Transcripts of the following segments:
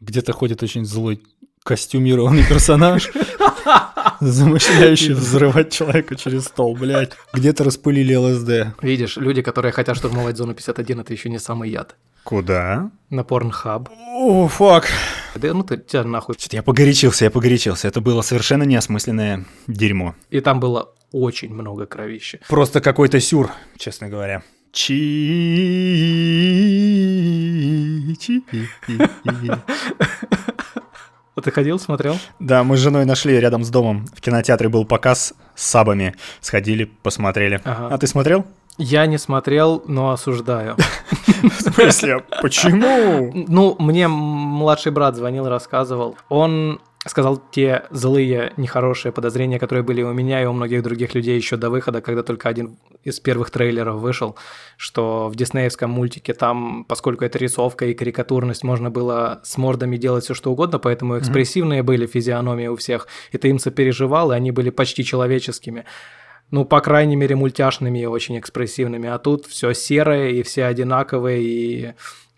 Где-то ходит очень злой костюмированный персонаж, замышляющий взрывать человека через стол, блядь. Где-то распылили ЛСД. Видишь, люди, которые хотят штурмовать зону 51, это еще не самый яд. Куда? На Pornhub. О, фак. Да ну ты тебя нахуй. Что-то я погорячился, я погорячился. Это было совершенно неосмысленное дерьмо. И там было очень много кровища. Просто какой-то сюр, честно говоря. Чи... чи- А ты ходил, смотрел? Да, мы с женой нашли рядом с домом. В кинотеатре был показ с сабами. Сходили, посмотрели. Ага. А ты смотрел? Я не смотрел, но осуждаю. В смысле, почему? Ну, мне младший брат звонил, рассказывал. Он сказал те злые, нехорошие подозрения, которые были у меня и у многих других людей еще до выхода, когда только один из первых трейлеров вышел, что в диснеевском мультике там, поскольку это рисовка и карикатурность, можно было с мордами делать все что угодно, поэтому экспрессивные были физиономии у всех, и ты им сопереживал, и они были почти человеческими. Ну, по крайней мере, мультяшными и очень экспрессивными. А тут все серое и все одинаковые, и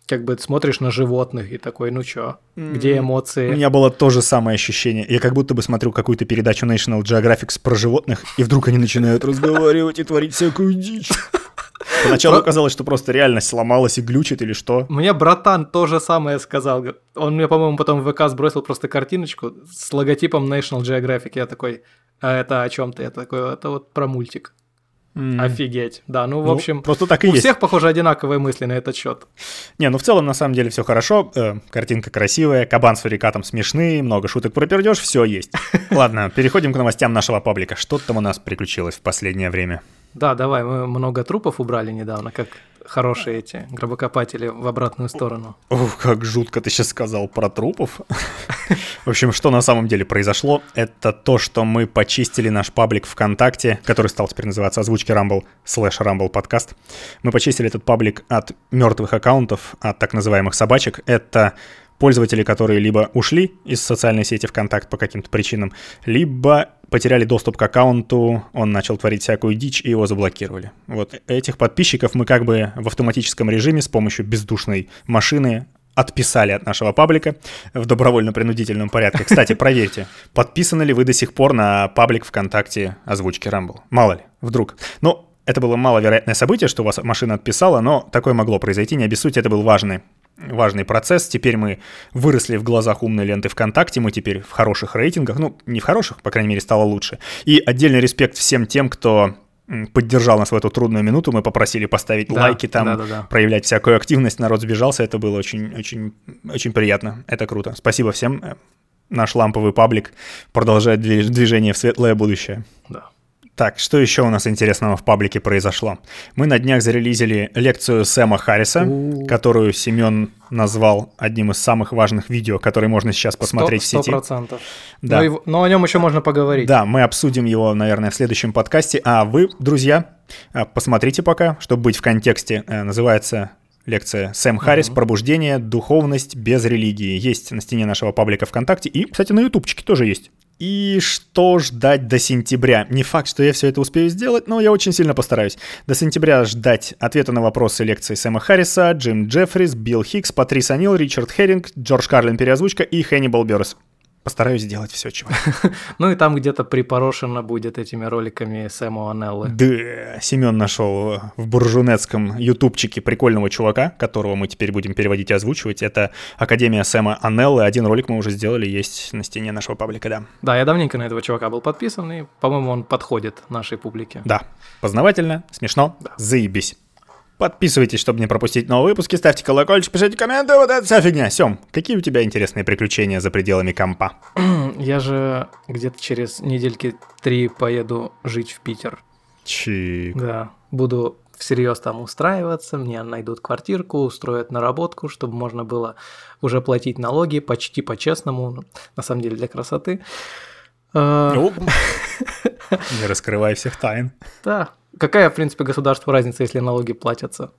как бы смотришь на животных и такой, ну чё, где У эмоции? меня было то же самое ощущение. Я как будто бы смотрю какую-то передачу National Geographic про животных, и вдруг они начинают разговаривать и творить всякую дичь. Поначалу казалось, что просто реальность сломалась и глючит или что. Мне братан то же самое сказал. Он мне, по-моему, потом в ВК сбросил просто картиночку с логотипом National Geographic. Я такой, а это о чем ты? Я такой, это вот про мультик. М. Офигеть. Да, ну, в Ну, общем, просто так и у есть. всех, похоже, одинаковые мысли на этот счет. Не, ну в целом на самом деле все хорошо. Э, картинка красивая, кабан с фурикатом смешные, много шуток про пердеж, все есть. Ладно, переходим к новостям нашего паблика. Что там у нас приключилось в последнее время? Да, давай, мы много трупов убрали недавно, как хорошие эти гробокопатели в обратную сторону. Ух, как жутко ты сейчас сказал про трупов. В общем, что на самом деле произошло, это то, что мы почистили наш паблик ВКонтакте, который стал теперь называться озвучки Rumble слэш Rumble подкаст. Мы почистили этот паблик от мертвых аккаунтов, от так называемых собачек. Это пользователи, которые либо ушли из социальной сети ВКонтакт по каким-то причинам, либо потеряли доступ к аккаунту, он начал творить всякую дичь, и его заблокировали. Вот этих подписчиков мы как бы в автоматическом режиме с помощью бездушной машины отписали от нашего паблика в добровольно-принудительном порядке. Кстати, проверьте, подписаны ли вы до сих пор на паблик ВКонтакте озвучки Rumble. Мало ли, вдруг. Ну, это было маловероятное событие, что вас машина отписала, но такое могло произойти. Не обессудьте, это был важный важный процесс. Теперь мы выросли в глазах умной ленты ВКонтакте, мы теперь в хороших рейтингах, ну, не в хороших, по крайней мере, стало лучше. И отдельный респект всем тем, кто поддержал нас в эту трудную минуту, мы попросили поставить Да, лайки там, да-да-да. проявлять всякую активность, народ сбежался, это было очень, очень, очень приятно, это круто. Спасибо всем, Э, наш ламповый паблик продолжает движ- движение в светлое будущее. Да. Так, что еще у нас интересного в паблике произошло? Мы на днях зарелизили лекцию Сэма Харриса, У. которую Семен назвал одним из самых важных видео, которые можно сейчас посмотреть в Сто сети. процентов. Да. Но, его- но о нем еще можно поговорить. Да, мы обсудим его, наверное, в следующем подкасте. А вы, друзья, э, посмотрите пока, чтобы быть в контексте. Э, Называется лекция «Сэм Харрис. Пробуждение. Духовность без религии». Есть на стене нашего паблика ВКонтакте и, кстати, на ютубчике тоже есть. И что ждать до сентября? Не факт, что я все это успею сделать, но я очень сильно постараюсь. До сентября ждать ответа на вопросы лекции Сэма Харриса, Джим Джеффрис, Билл Хикс, Патрис Анил, Ричард Херинг, Джордж Карлин переозвучка и Хэннибал Беррес. Постараюсь сделать все, чего. Ну и там где-то припорошено будет этими роликами Сэма Анеллы. Да, Семен нашел в буржунецком ютубчике прикольного чувака, которого мы теперь будем переводить и озвучивать. Это Академия Сэма Анеллы. Один ролик мы уже сделали, есть на стене нашего паблика, да. Да, я давненько на этого чувака был подписан, и, по-моему, он подходит нашей публике. Да, познавательно, смешно, заебись. Подписывайтесь, чтобы не пропустить новые выпуски, ставьте колокольчик, пишите комменты, вот это вся фигня. Сем, какие у тебя интересные приключения за пределами компа? Я же где-то через недельки три поеду жить в Питер. Чик. Да, буду всерьез там устраиваться, мне найдут квартирку, устроят наработку, чтобы можно было уже платить налоги почти по-честному, ну, на самом деле для красоты. А, Не раскрывай всех тайн. Да, какая, в принципе, государству разница, если налоги платятся?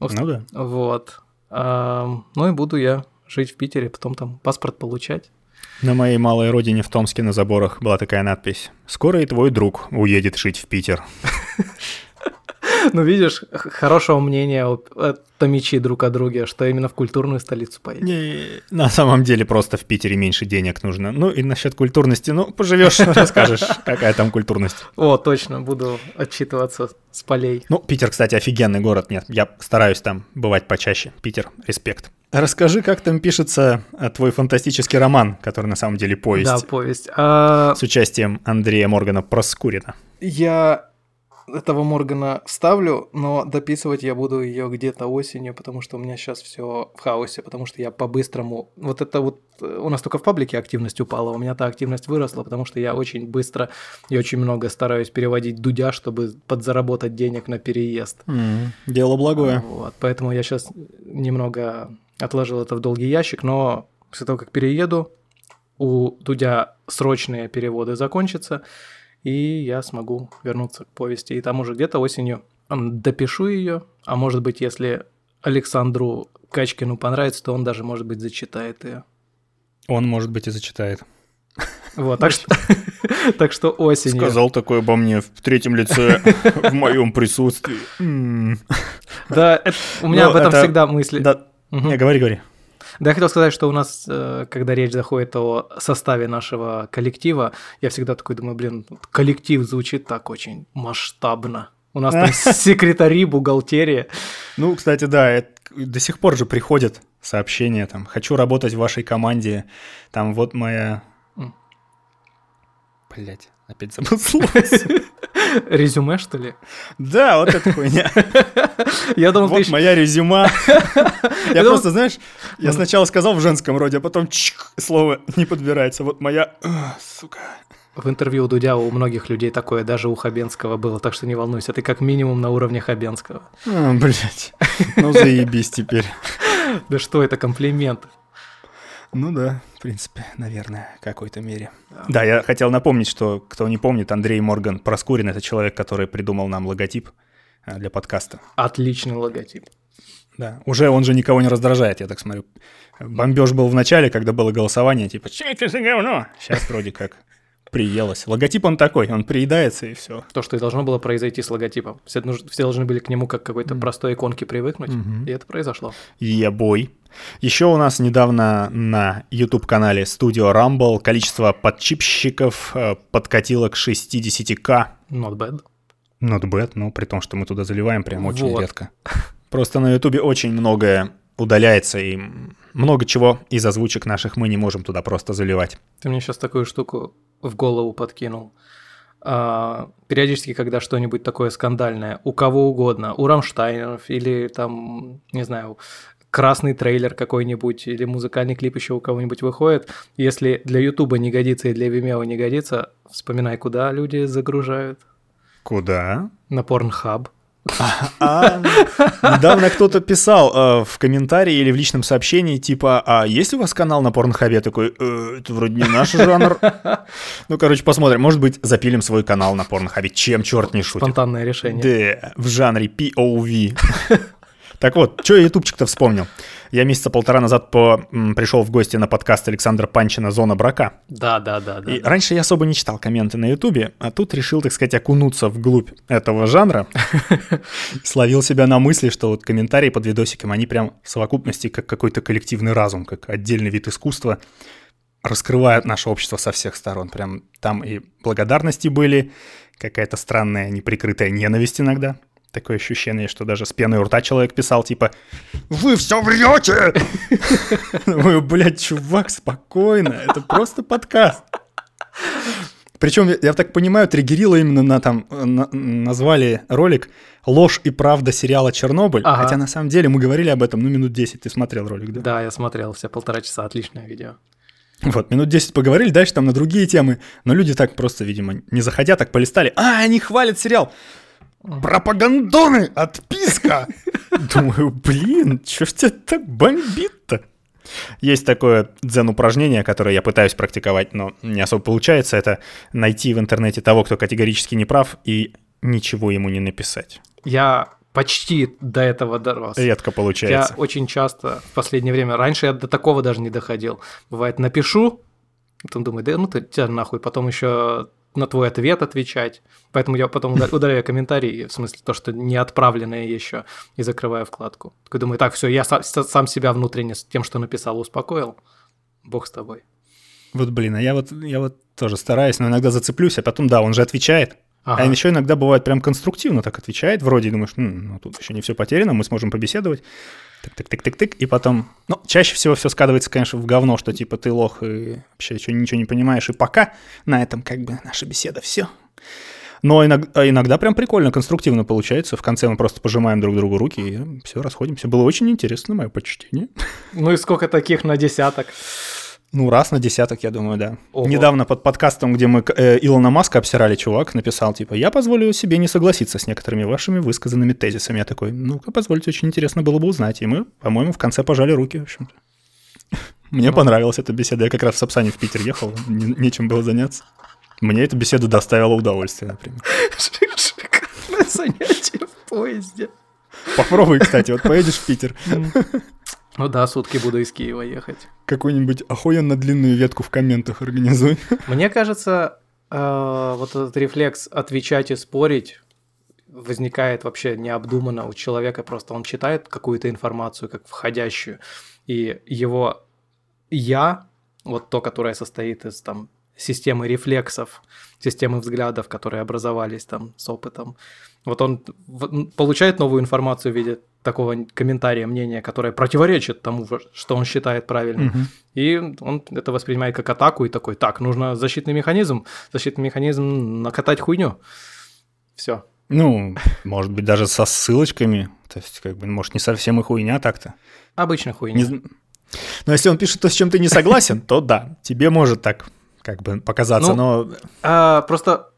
Уст- Ну да. Вот. Ам, Ну и буду я жить в Питере, потом там паспорт получать. На моей малой родине в Томске на заборах была такая надпись. «Скоро и твой друг уедет жить в Питер». Ну, видишь, хорошего мнения у э, томичи друг о друге, что именно в культурную столицу поедет. Не, на самом деле просто в Питере меньше денег нужно. Ну и насчет культурности, ну, поживешь, расскажешь, какая там культурность. О, точно, буду отчитываться с полей. Ну, Питер, кстати, офигенный город. Нет, я стараюсь там бывать почаще. Питер, респект. Расскажи, как там пишется э, твой фантастический роман, который на самом деле повесть, Да, повесть. А, с участием Андрея Моргана Проскурина. я этого Моргана ставлю, но дописывать я буду ее где-то осенью, потому что у меня сейчас все в хаосе, потому что я по-быстрому... Вот это вот... э, У нас только в паблике активность упала, у меня та активность выросла, потому что я очень быстро и очень много стараюсь переводить дудя, чтобы подзаработать денег на переезд. Дело благое. Вот, поэтому я сейчас немного отложил это в долгий ящик, но после того, как перееду, у Дудя срочные переводы закончатся, и я смогу вернуться к повести. И там уже где-то осенью допишу ее, а может быть, если Александру Качкину понравится, то он даже, может быть, зачитает ее. Он, может быть, и зачитает. Вот, так что, так что осенью. Сказал такое обо мне в третьем лице, в моем присутствии. Да, у меня Ну, об этом это- всегда мысли. Да, не, говори, говори. Да, я хотел сказать, что у нас, э, когда речь заходит о составе нашего коллектива, я всегда такой думаю, блин, коллектив звучит так очень масштабно. У нас там секретари, бухгалтерия. Ну, кстати, да, это до сих пор же приходят сообщения, там, хочу работать в вашей команде, там, вот моя... Блять, опять забыл слово. Резюме, что ли? Да, вот эта хуйня. Я думал, Вот моя резюма. Я просто, знаешь, я сначала сказал в женском роде, а потом чик, слово не подбирается. Вот моя... а, Сука. В интервью у Дудя у многих людей такое, даже у Хабенского было, так что не волнуйся, ты как минимум на уровне Хабенского. Блять. Ну, заебись теперь. Да что это, комплимент. Ну да, в принципе, наверное, в какой-то мере. Да, я хотел напомнить, что, кто не помнит, Андрей Морган Проскурин — это человек, который придумал нам логотип э, для подкаста. Отличный логотип. Да, уже он же никого не раздражает, я так смотрю. Бомбеж был в начале, когда было голосование, типа, что это за говно? Сейчас вроде как приелось. Логотип он такой, он приедается и все. То, что и должно было произойти с логотипом. Все, все должны были к нему как к какой-то простой иконке привыкнуть, Мгм. и это произошло. Ебой. Еще у нас недавно на YouTube-канале Studio Rumble количество подчипщиков э, подкатило к 60к. Not bad. Not bad, ну, при том, что мы туда заливаем прям очень Вот. редко. Просто на Ютубе очень многое удаляется, и много чего из озвучек наших мы не можем туда просто заливать. Ты мне сейчас такую штуку в голову подкинул. А, периодически, когда что-нибудь такое скандальное, у кого угодно, у Рамштайнеров или там, не знаю, красный трейлер какой-нибудь или музыкальный клип еще у кого-нибудь выходит, если для Ютуба не годится и для Vimeo не годится, вспоминай, куда люди загружают. Куда? На Pornhub. А, недавно кто-то писал э, в комментарии или в личном сообщении, типа, а есть у вас канал на порнхабе? Я такой, «Э, это вроде не наш жанр. Ну, короче, посмотрим. Может быть, запилим свой канал на порнхабе. Чем черт не шутит? Спонтанное решение. Да, в жанре POV. Так вот, что я ютубчик-то вспомнил? Я месяца полтора назад по, м, пришел в гости на подкаст Александра Панчина «Зона брака». Да, да, да, да. И да. раньше я особо не читал комменты на ютубе, а тут решил, так сказать, окунуться вглубь этого жанра. Словил себя на мысли, что вот комментарии под видосиком, они прям в совокупности как какой-то коллективный разум, как отдельный вид искусства, раскрывают наше общество со всех сторон. Прям там и благодарности были, какая-то странная неприкрытая ненависть иногда. Такое ощущение, что даже с пеной у рта человек писал, типа «Вы все врете!» Думаю, блядь, чувак, спокойно, это просто подкаст. Причем, я, так понимаю, триггерило именно на там, на- назвали ролик «Ложь и правда сериала Чернобыль», Ага. хотя на самом деле мы говорили об этом, ну, минут 10, ты смотрел ролик, да? Да, я смотрел все полтора часа, отличное видео. Вот, минут 10 поговорили, дальше там на другие темы, но люди так просто, видимо, не заходя, так полистали, а, они хвалят сериал, пропагандоны, отписка. Думаю, блин, чё ж тебя так бомбит-то? Есть такое дзен-упражнение, которое я пытаюсь практиковать, но не особо получается. Это найти в интернете того, кто категорически не прав, и ничего ему не написать. Я почти до этого дорос. Редко Я получается. очень часто в последнее время, раньше я до такого даже не доходил. Бывает, напишу, потом думаю, да ну ты тебя нахуй, потом еще на твой ответ отвечать. Поэтому я потом удаляю комментарии, в смысле то, что не отправленные еще, и закрываю вкладку. Такой думаю, так, все, я сам себя внутренне с тем, что написал, успокоил. Бог с тобой. Вот, блин, а я вот, я вот тоже стараюсь, но иногда зацеплюсь, а потом, да, он же отвечает. Ага. А еще иногда бывает прям конструктивно так отвечает, вроде думаешь, ну, тут еще не все потеряно, мы сможем побеседовать. Тык-тык-тык-тык-тык, и потом... Ну, чаще всего все складывается, конечно, в говно, что типа ты лох и вообще ничего, ничего не понимаешь, и пока на этом как бы наша беседа все. Но иногда, иногда прям прикольно, конструктивно получается. В конце мы просто пожимаем друг другу руки и все, расходимся. Было очень интересно, мое почтение. Ну и сколько таких на десяток? Ну, раз на десяток, я думаю, да. Ого. Недавно под подкастом, где мы э, Илона Маска обсирали, чувак написал, типа, я позволю себе не согласиться с некоторыми вашими высказанными тезисами. Я такой, ну-ка, позвольте, очень интересно было бы узнать. И мы, по-моему, в конце пожали руки, в общем-то. Мне ну. понравилась эта беседа. Я как раз в Сапсане в Питер ехал, не, нечем было заняться. Мне эта беседа доставила удовольствие, например. Шикарное занятие в поезде. Попробуй, кстати, вот поедешь в Питер. Ну да, сутки буду из Киева ехать. Какую-нибудь охуенно длинную ветку в комментах организуй. Мне кажется, э, вот этот рефлекс отвечать и спорить возникает вообще необдуманно у человека, просто он читает какую-то информацию как входящую, и его «я», вот то, которое состоит из там системы рефлексов, системы взглядов, которые образовались там с опытом, вот он получает новую информацию в виде такого комментария, мнения, которое противоречит тому, что он считает правильным. Угу. И он это воспринимает как атаку и такой, так, нужно защитный механизм, защитный механизм накатать хуйню. Все. Ну, может быть, даже со ссылочками. То есть, как бы, может, не совсем и хуйня так-то. Обычно хуйня. Не... Но если он пишет то, с чем ты не согласен, то да, тебе может так как бы показаться, ну, но... А, просто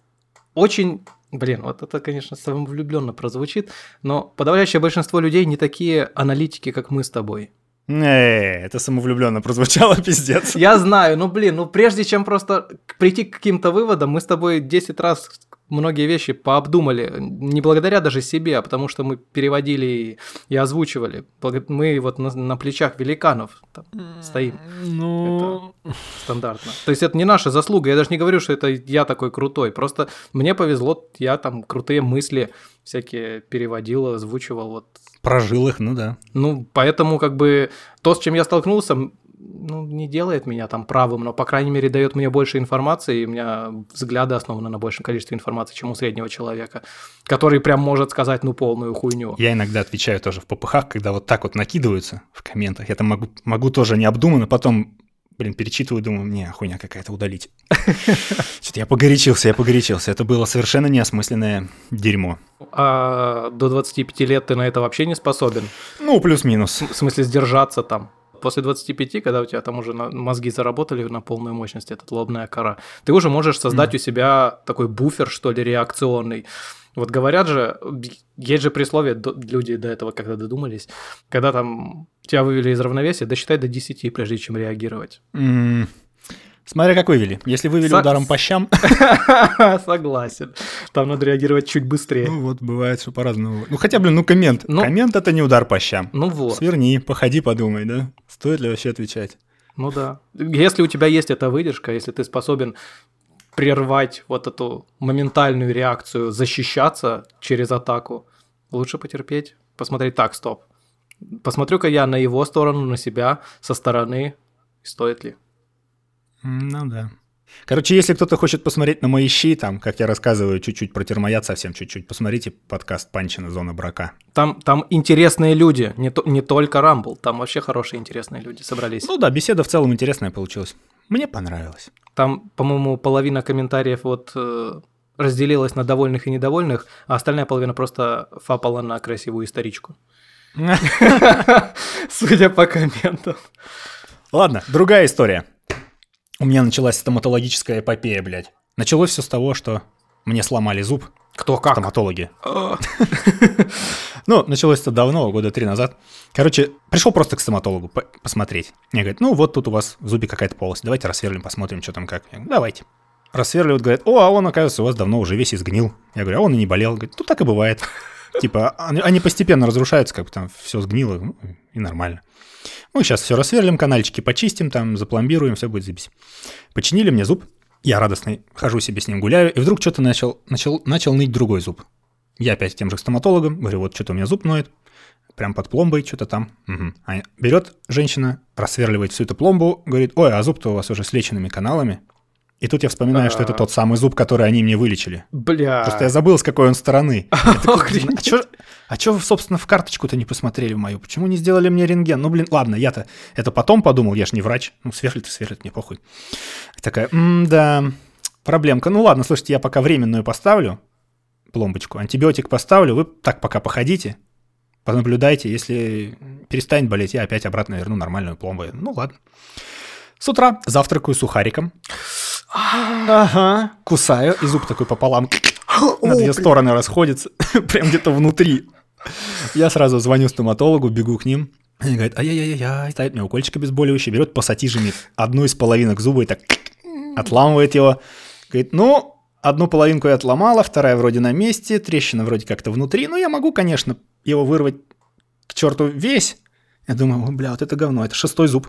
очень Блин, вот это, конечно, самовлюбленно прозвучит, но подавляющее большинство людей не такие аналитики, как мы с тобой. Не, это самовлюбленно прозвучало, пиздец. Я знаю, ну блин, ну прежде чем просто прийти к каким-то выводам, мы с тобой 10 раз многие вещи пообдумали, не благодаря даже себе, а потому что мы переводили и озвучивали. Мы вот на, на плечах великанов там стоим. Ну... Это стандартно. То есть это не наша заслуга, я даже не говорю, что это я такой крутой, просто мне повезло, я там крутые мысли всякие переводил, озвучивал, вот Прожил их, ну да. Ну, поэтому как бы то, с чем я столкнулся, ну, не делает меня там правым, но, по крайней мере, дает мне больше информации, и у меня взгляды основаны на большем количестве информации, чем у среднего человека, который прям может сказать, ну, полную хуйню. Я иногда отвечаю тоже в попыхах, когда вот так вот накидываются в комментах. Я там могу, могу тоже необдуманно, потом блин, перечитываю, думаю, не, хуйня какая-то удалить. Что-то я погорячился, я погорячился. Это было совершенно неосмысленное дерьмо. А до 25 лет ты на это вообще не способен? Ну, плюс-минус. В смысле, сдержаться там? После 25, когда у тебя там уже мозги заработали на полную мощность, эта лобная кора, ты уже можешь создать mm. у себя такой буфер, что ли, реакционный. Вот говорят же, есть же присловие, люди до этого когда додумались, когда там тебя вывели из равновесия, досчитай до 10, прежде чем реагировать. Mm. Смотря как вывели. Если вывели Со... ударом по щам... Согласен. Там надо реагировать чуть быстрее. Ну вот, бывает все по-разному. Ну хотя, блин, ну коммент. Ну, коммент — это не удар по щам. Ну вот. Сверни, походи, подумай, да? Стоит ли вообще отвечать? Ну да. Если у тебя есть эта выдержка, если ты способен прервать вот эту моментальную реакцию, защищаться через атаку, лучше потерпеть, посмотреть, так, стоп. Посмотрю-ка я на его сторону, на себя, со стороны, стоит ли. Ну да. Короче, если кто-то хочет посмотреть на мои щи, там, как я рассказываю, чуть-чуть про термояд, совсем чуть-чуть, посмотрите подкаст Панчина «Зона брака». Там, там интересные люди, не, то, не только Рамбл, там вообще хорошие интересные люди собрались. Ну да, беседа в целом интересная получилась. Мне понравилось. Там, по-моему, половина комментариев вот э, разделилась на довольных и недовольных, а остальная половина просто фапала на красивую историчку. Судя по комментам. Ладно, другая история. У меня началась стоматологическая эпопея, блядь. Началось все с того, что мне сломали зуб. Кто как? Стоматологи. Ну, началось это давно, года три назад. Короче, пришел просто к стоматологу посмотреть. Мне говорят, ну вот тут у вас в зубе какая-то полость, давайте рассверлим, посмотрим, что там как. Я говорю, давайте. Рассверливают, говорят, о, а он, оказывается, у вас давно уже весь изгнил. Я говорю, а он и не болел. Говорит, ну так и бывает. Типа, они постепенно разрушаются, как бы там все сгнило, ну, и нормально. Мы сейчас все рассверлим, канальчики почистим, там запломбируем, все будет запись. Починили мне зуб. Я радостный хожу себе с ним гуляю, и вдруг что-то начал, начал, начал ныть другой зуб. Я опять тем же стоматологом, говорю, вот что-то у меня зуб ноет, прям под пломбой что-то там. Угу. А берет женщина, просверливает всю эту пломбу, говорит, ой, а зуб-то у вас уже с леченными каналами. И тут я вспоминаю, что это тот самый зуб, который они мне вылечили. Бля. Просто я забыл, с какой он стороны. а чё, а вы, собственно, в карточку-то не посмотрели мою? Почему не сделали мне рентген? Ну, блин, ладно, я-то это потом подумал, я ж не врач. Ну, сверлит и сверлит, мне похуй. Такая, да, проблемка. Ну, ладно, слушайте, я пока временную поставлю, пломбочку, антибиотик поставлю, вы так пока походите, понаблюдайте, если перестанет болеть, я опять обратно верну нормальную пломбу. Ну, ладно. С утра завтракаю сухариком. Ага. Кусаю, и зуб такой пополам на две стороны расходится, прям где-то внутри. Я сразу звоню стоматологу, бегу к ним. Они говорят, ай-яй-яй-яй, ставит мне укольчик обезболивающий, берет пассатижами одну из половинок зуба и так отламывает его. Говорит, ну, одну половинку я отломала, вторая вроде на месте, трещина вроде как-то внутри. Ну, я могу, конечно, его вырвать к черту весь, я думаю, бля, вот это говно, это шестой зуб.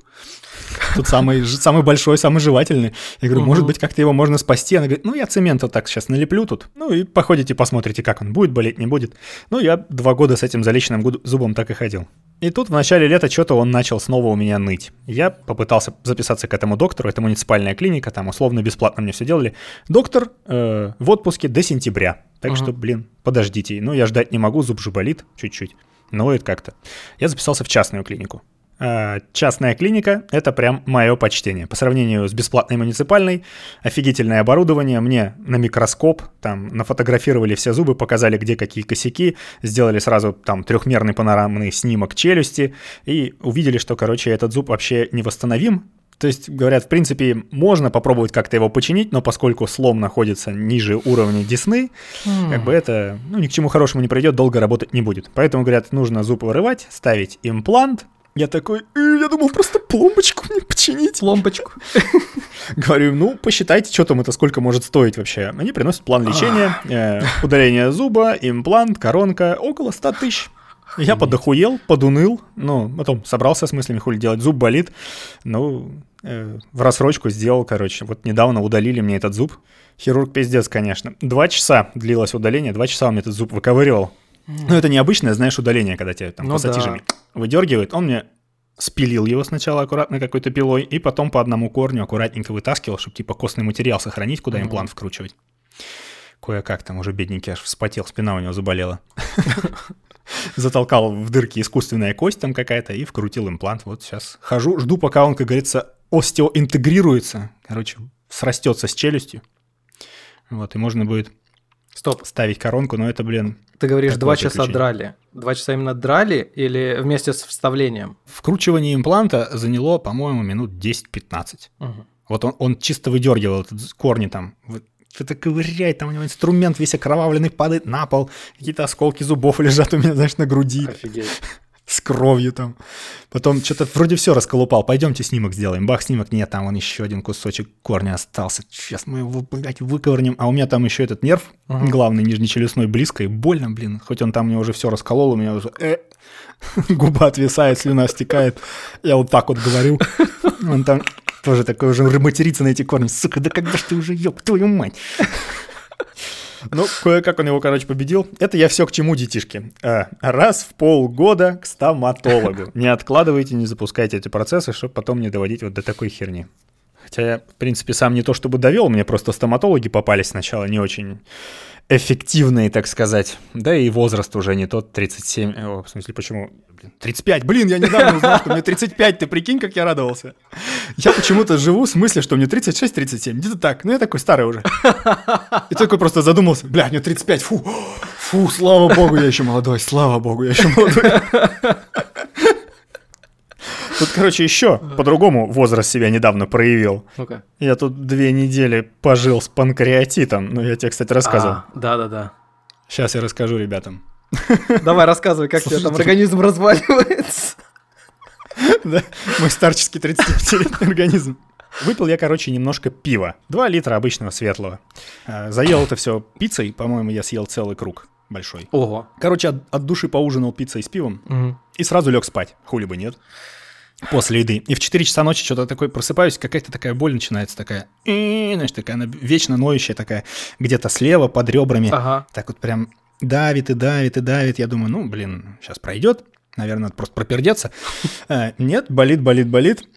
Тут самый, самый большой, самый жевательный. Я говорю, может быть, как-то его можно спасти? Она говорит, ну, я цемент вот так сейчас налеплю тут. Ну, и походите, посмотрите, как он будет болеть, не будет. Ну, я два года с этим залеченным зубом так и ходил. И тут в начале лета что-то он начал снова у меня ныть. Я попытался записаться к этому доктору, это муниципальная клиника, там условно бесплатно мне все делали. Доктор э, в отпуске до сентября. Так uh-huh. что, блин, подождите. Ну, я ждать не могу, зуб же болит чуть-чуть ноет как-то. Я записался в частную клинику. А, частная клиника — это прям мое почтение. По сравнению с бесплатной муниципальной, офигительное оборудование, мне на микроскоп, там, нафотографировали все зубы, показали, где какие косяки, сделали сразу там трехмерный панорамный снимок челюсти и увидели, что, короче, этот зуб вообще невосстановим, то есть, говорят, в принципе, можно попробовать как-то его починить, но поскольку слом находится ниже уровня десны, mm. как бы это ну, ни к чему хорошему не придет, долго работать не будет. Поэтому, говорят, нужно зуб вырывать, ставить имплант. Я такой, э, я думал просто пломбочку мне починить. Пломбочку. Говорю, ну, посчитайте, что там это, сколько может стоить вообще. Они приносят план лечения, э, удаление зуба, имплант, коронка, около 100 тысяч. Я подохуел, подуныл, ну, потом собрался с мыслями, хули делать, зуб болит, ну, э, в рассрочку сделал, короче. Вот недавно удалили мне этот зуб. Хирург пиздец, конечно. Два часа длилось удаление, два часа он мне этот зуб выковыривал. Ну, это необычное, знаешь, удаление, когда тебе там ну, пассатижами да. выдергивают. Он мне спилил его сначала аккуратно какой-то пилой, и потом по одному корню аккуратненько вытаскивал, чтобы типа костный материал сохранить, куда имплант вкручивать. Кое-как там уже бедненький аж вспотел, спина у него заболела. затолкал в дырки искусственная кость там какая-то и вкрутил имплант. Вот сейчас хожу, жду, пока он, как говорится, остеоинтегрируется, короче, срастется с челюстью. Вот, и можно будет Стоп. ставить коронку, но это, блин... Ты говоришь, два часа драли. Два часа именно драли или вместе с вставлением? Вкручивание импланта заняло, по-моему, минут 10-15. Угу. Вот он, он чисто выдергивал этот корни там, что-то ковыряет, там у него инструмент весь окровавленный падает на пол, какие-то осколки зубов лежат у меня, знаешь, на груди. Офигеть. С кровью там. Потом что-то вроде все расколупал. Пойдемте снимок сделаем. Бах, снимок. Нет, там вон еще один кусочек корня остался. Сейчас мы его, блядь, выковырнем. А у меня там еще этот нерв, uh-huh. главный нижнечелюстной, близко и больно, блин. Хоть он там мне уже все расколол, у меня уже э, губа отвисает, слюна стекает. Я вот так вот говорю. Он там тоже такой уже материться на эти корни. Сука, да когда ж ты уже ёб твою мать? Ну, кое-как он его, короче, победил. Это я все к чему, детишки. А, раз в полгода к стоматологу. Не откладывайте, не запускайте эти процессы, чтобы потом не доводить вот до такой херни. Хотя я, в принципе, сам не то чтобы довел, мне просто стоматологи попались сначала не очень эффективные, так сказать. Да и возраст уже не тот, 37, о, в смысле, почему? Блин, 35, блин, я недавно узнал, что мне 35, ты прикинь, как я радовался. Я почему-то живу в смысле, что мне 36-37, где-то так, ну я такой старый уже. И такой просто задумался, бля, мне 35, фу, фу, слава богу, я еще молодой, слава богу, я еще молодой. Тут, короче, еще по-другому возраст себя недавно проявил. ну Я тут две недели пожил с панкреатитом. Ну, я тебе, кстати, рассказывал. А, да-да-да. Сейчас я расскажу ребятам. Давай, рассказывай, как тебе там организм разваливается. Да, мой старческий 35-летний организм. Выпил я, короче, немножко пива. Два литра обычного светлого. А, заел это все пиццей. По-моему, я съел целый круг большой. Ого. Короче, от, от души поужинал пиццей с пивом. Угу. И сразу лег спать. Хули бы нет. После еды. И в 4 часа ночи что-то такое просыпаюсь, какая-то такая боль начинается такая, знаешь, такая, она вечно ноющая такая, где-то слева под ребрами. Ага. Так вот прям давит и давит и давит. Я думаю, ну, блин, сейчас пройдет. Наверное, надо просто пропердеться. Э, Нет, болит, болит, болит.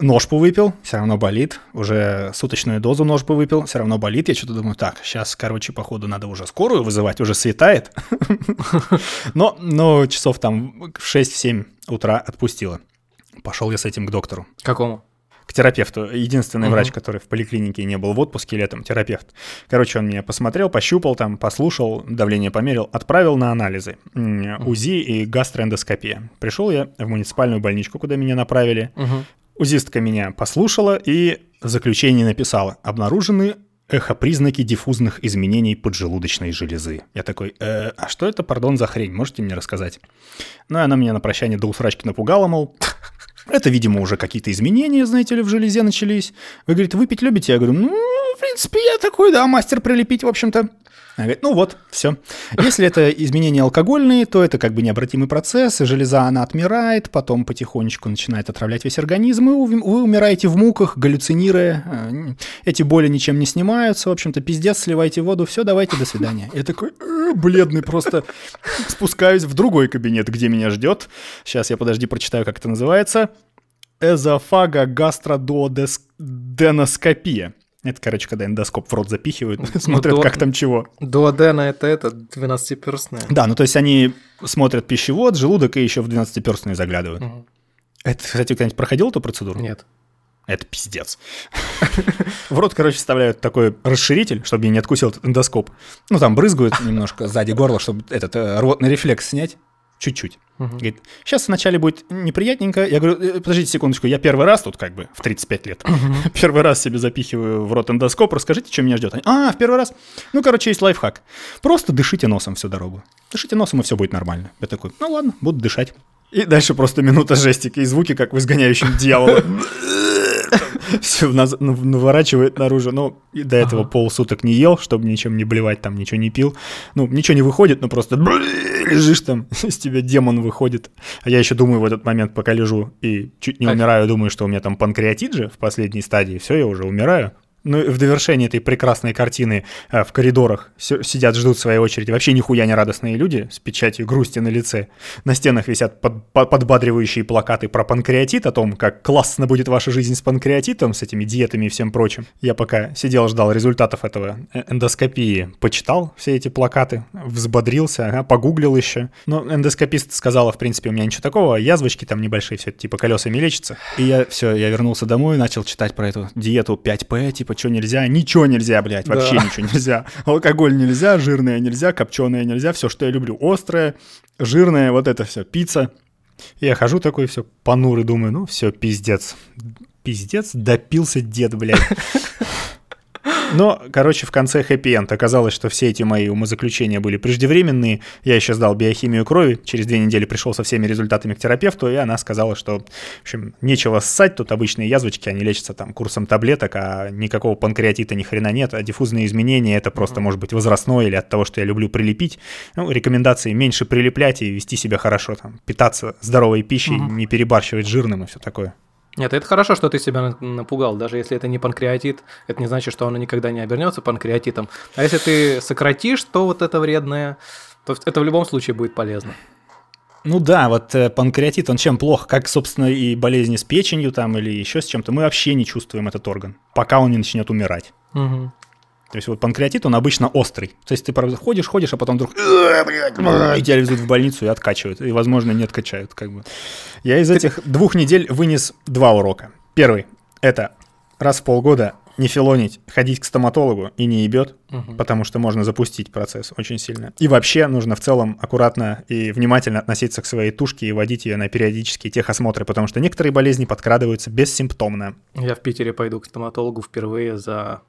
Нож повыпил, все равно болит. Уже суточную дозу нож повыпил, все равно болит. Я что-то думаю, так, сейчас, короче, походу, надо уже скорую вызывать, уже светает. Но, но часов там в 6-7 утра отпустила. Пошел я с этим к доктору Какому? к терапевту. Единственный Мгм. врач, который в поликлинике не был в отпуске летом, терапевт. Короче, он меня посмотрел, пощупал там, послушал, давление померил, отправил на анализы. М, УЗИ и гастроэндоскопия. Пришел я в муниципальную больничку, куда меня направили. Мгм. УЗИстка меня послушала и в заключении написала «Обнаружены эхопризнаки диффузных изменений поджелудочной железы». Я такой, «Э, а что это, пардон, за хрень? Можете мне рассказать? Ну, и она меня на прощание до усрачки напугала, мол, это, видимо, уже какие-то изменения, знаете ли, в железе начались. Вы, говорит, выпить любите? Я говорю, ну, в принципе, я такой, да, мастер прилепить, в общем-то. Она говорит, ну вот, все. Если это изменения алкогольные, то это как бы необратимый процесс, и железа, она отмирает, потом потихонечку начинает отравлять весь организм, и вы умираете в муках, галлюцинируя. Э, Эти боли ничем не снимаются, в общем-то, пиздец, сливайте воду, все, давайте, до свидания. Я такой, «Э, бледный, просто спускаюсь в другой кабинет, где меня ждет. Сейчас я, подожди, прочитаю, как это называется. Эзофагогастродоскопия. Это, короче, когда эндоскоп в рот запихивают, смотрят, до- как там чего. Дуодена это это, 12-перстная. Да, ну то есть они смотрят пищевод, желудок и еще в 12-перстные заглядывают. Мгм. Это, кстати, кто-нибудь проходил эту процедуру? Нет. Это пиздец. В рот, короче, вставляют такой расширитель, чтобы я не откусил этот эндоскоп. Ну, там брызгают немножко сзади горла, чтобы этот э, рвотный рефлекс снять. Чуть-чуть. Мгм. Говорит, сейчас вначале будет неприятненько. Я говорю, «Э, подождите секундочку, я первый раз тут как бы в 35 лет. Первый раз себе запихиваю в рот эндоскоп, расскажите, что меня ждет. Они, А, в первый раз? Ну, короче, есть лайфхак. Просто дышите носом всю дорогу. Дышите носом, и все будет нормально. Я такой, ну ладно, буду дышать. И дальше просто минута жестики и звуки, как в изгоняющем дьявола. Все наворачивает наружу. Ну, и до этого полсуток не ел, чтобы ничем не блевать, там ничего не пил. Ну, ничего не выходит, но просто лежишь там, из тебя демон выходит. А я еще думаю в этот момент, пока лежу и чуть не умираю, думаю, что у меня там панкреатит же в последней стадии. Все, я уже умираю. Ну и в довершении этой прекрасной картины э, в коридорах си- сидят, ждут своей очереди. Вообще нихуя не радостные люди с печатью грусти на лице. На стенах висят под- по- подбадривающие плакаты про панкреатит, о том, как классно будет ваша жизнь с панкреатитом, с этими диетами и всем прочим. Я пока сидел, ждал результатов этого э- эндоскопии, почитал все эти плакаты, взбодрился, ага, погуглил еще. Но эндоскопист сказала, в принципе, у меня ничего такого, язвочки там небольшие, все типа колесами лечится. И я все, я вернулся домой, начал читать про эту диету 5П, типа, что нельзя, ничего нельзя, блядь, вообще Да. ничего нельзя. Алкоголь нельзя, жирное нельзя, копченое нельзя, все, что я люблю, острое, жирное, вот это все, пицца. Я хожу такой, все, понурый, думаю, ну все, пиздец. Пиздец, допился дед, блядь. Но, короче, в конце хэппи-энд оказалось, что все эти мои умозаключения были преждевременные. Я еще сдал биохимию крови, через две недели пришел со всеми результатами к терапевту, и она сказала, что, в общем, нечего ссать, тут обычные язвочки, они лечатся там курсом таблеток, а никакого панкреатита ни хрена нет, а диффузные изменения это просто может быть возрастное или от того, что я люблю прилепить. Ну, рекомендации меньше прилеплять и вести себя хорошо, там, питаться здоровой пищей, не перебарщивать жирным и все такое. Нет, это хорошо, что ты себя на- напугал. Даже если это не панкреатит, это не значит, что оно никогда не обернется панкреатитом. А если ты сократишь, то вот это вредное, то это в любом случае будет полезно. Ну да, вот э, панкреатит, он чем плох? Как, собственно, и болезни с печенью там или еще с чем-то. Мы вообще не чувствуем этот орган, пока он не начнет умирать. Мгм. То есть вот панкреатит, он обычно острый. То есть ты ходишь, ходишь, а потом вдруг и тебя везут в больницу и откачивают. И, возможно, не откачают. Как бы. Я из этих двух недель вынес два урока. Первый – это раз в полгода не филонить, ходить к стоматологу и не ебет, Мгм. потому что можно запустить процесс очень сильно. И вообще нужно в целом аккуратно и внимательно относиться к своей тушке и водить ее на периодические техосмотры, потому что некоторые болезни подкрадываются бессимптомно. Я в Питере пойду к стоматологу впервые за...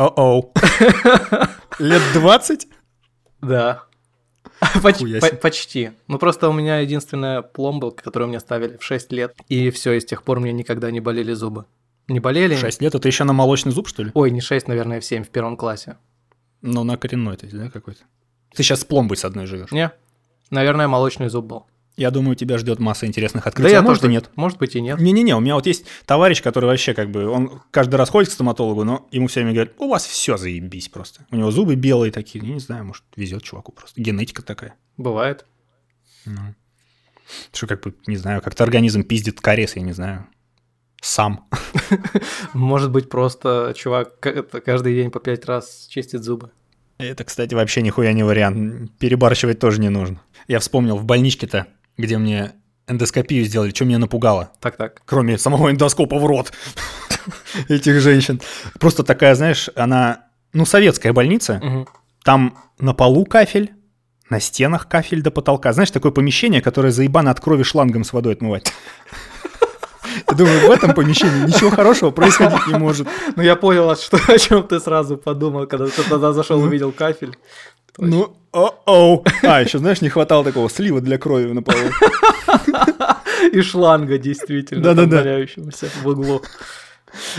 О-оу. Лет 20? Да. Поч- по- почти. Ну просто у меня единственная пломба, которую мне ставили в 6 лет. И все, и с тех пор мне никогда не болели зубы. Не болели? 6 лет, это еще на молочный зуб, что ли? Ой, не 6, наверное, в 7 в первом классе. Ну, на коренной, то есть, да, какой-то? Ты сейчас с пломбой с одной живешь. Не? Наверное, молочный зуб был. Я думаю, тебя ждет масса интересных Да открытий. я а может и тоже- нет. Может быть и нет. Не-не-не, у меня вот есть товарищ, который вообще как бы, он каждый раз ходит к стоматологу, но ему все время говорят, у вас все заебись просто. У него зубы белые такие, я не знаю, может, везет чуваку просто. Генетика такая. Бывает. Ну. Что как бы, не знаю, как-то организм пиздит кариес, я не знаю. Сам. Может быть, просто чувак каждый день по пять раз чистит зубы. Это, кстати, вообще нихуя не вариант. Перебарщивать тоже не нужно. Я вспомнил в больничке-то, где мне эндоскопию сделали, что меня напугало. Так-так. Кроме самого эндоскопа в рот этих женщин. Просто такая, знаешь, она, ну, советская больница. Там на полу кафель, на стенах кафель до потолка. Знаешь, такое помещение, которое заебано от крови шлангом с водой отмывать. Я думаю, в этом помещении ничего хорошего происходить не может. Ну, я понял, что, о чем ты сразу подумал, когда ты туда зашел, увидел кафель. Ну, о-оу. А, еще, знаешь, не хватало такого слива для крови на полу. И шланга, действительно, Да-да-да. там валяющегося в углу.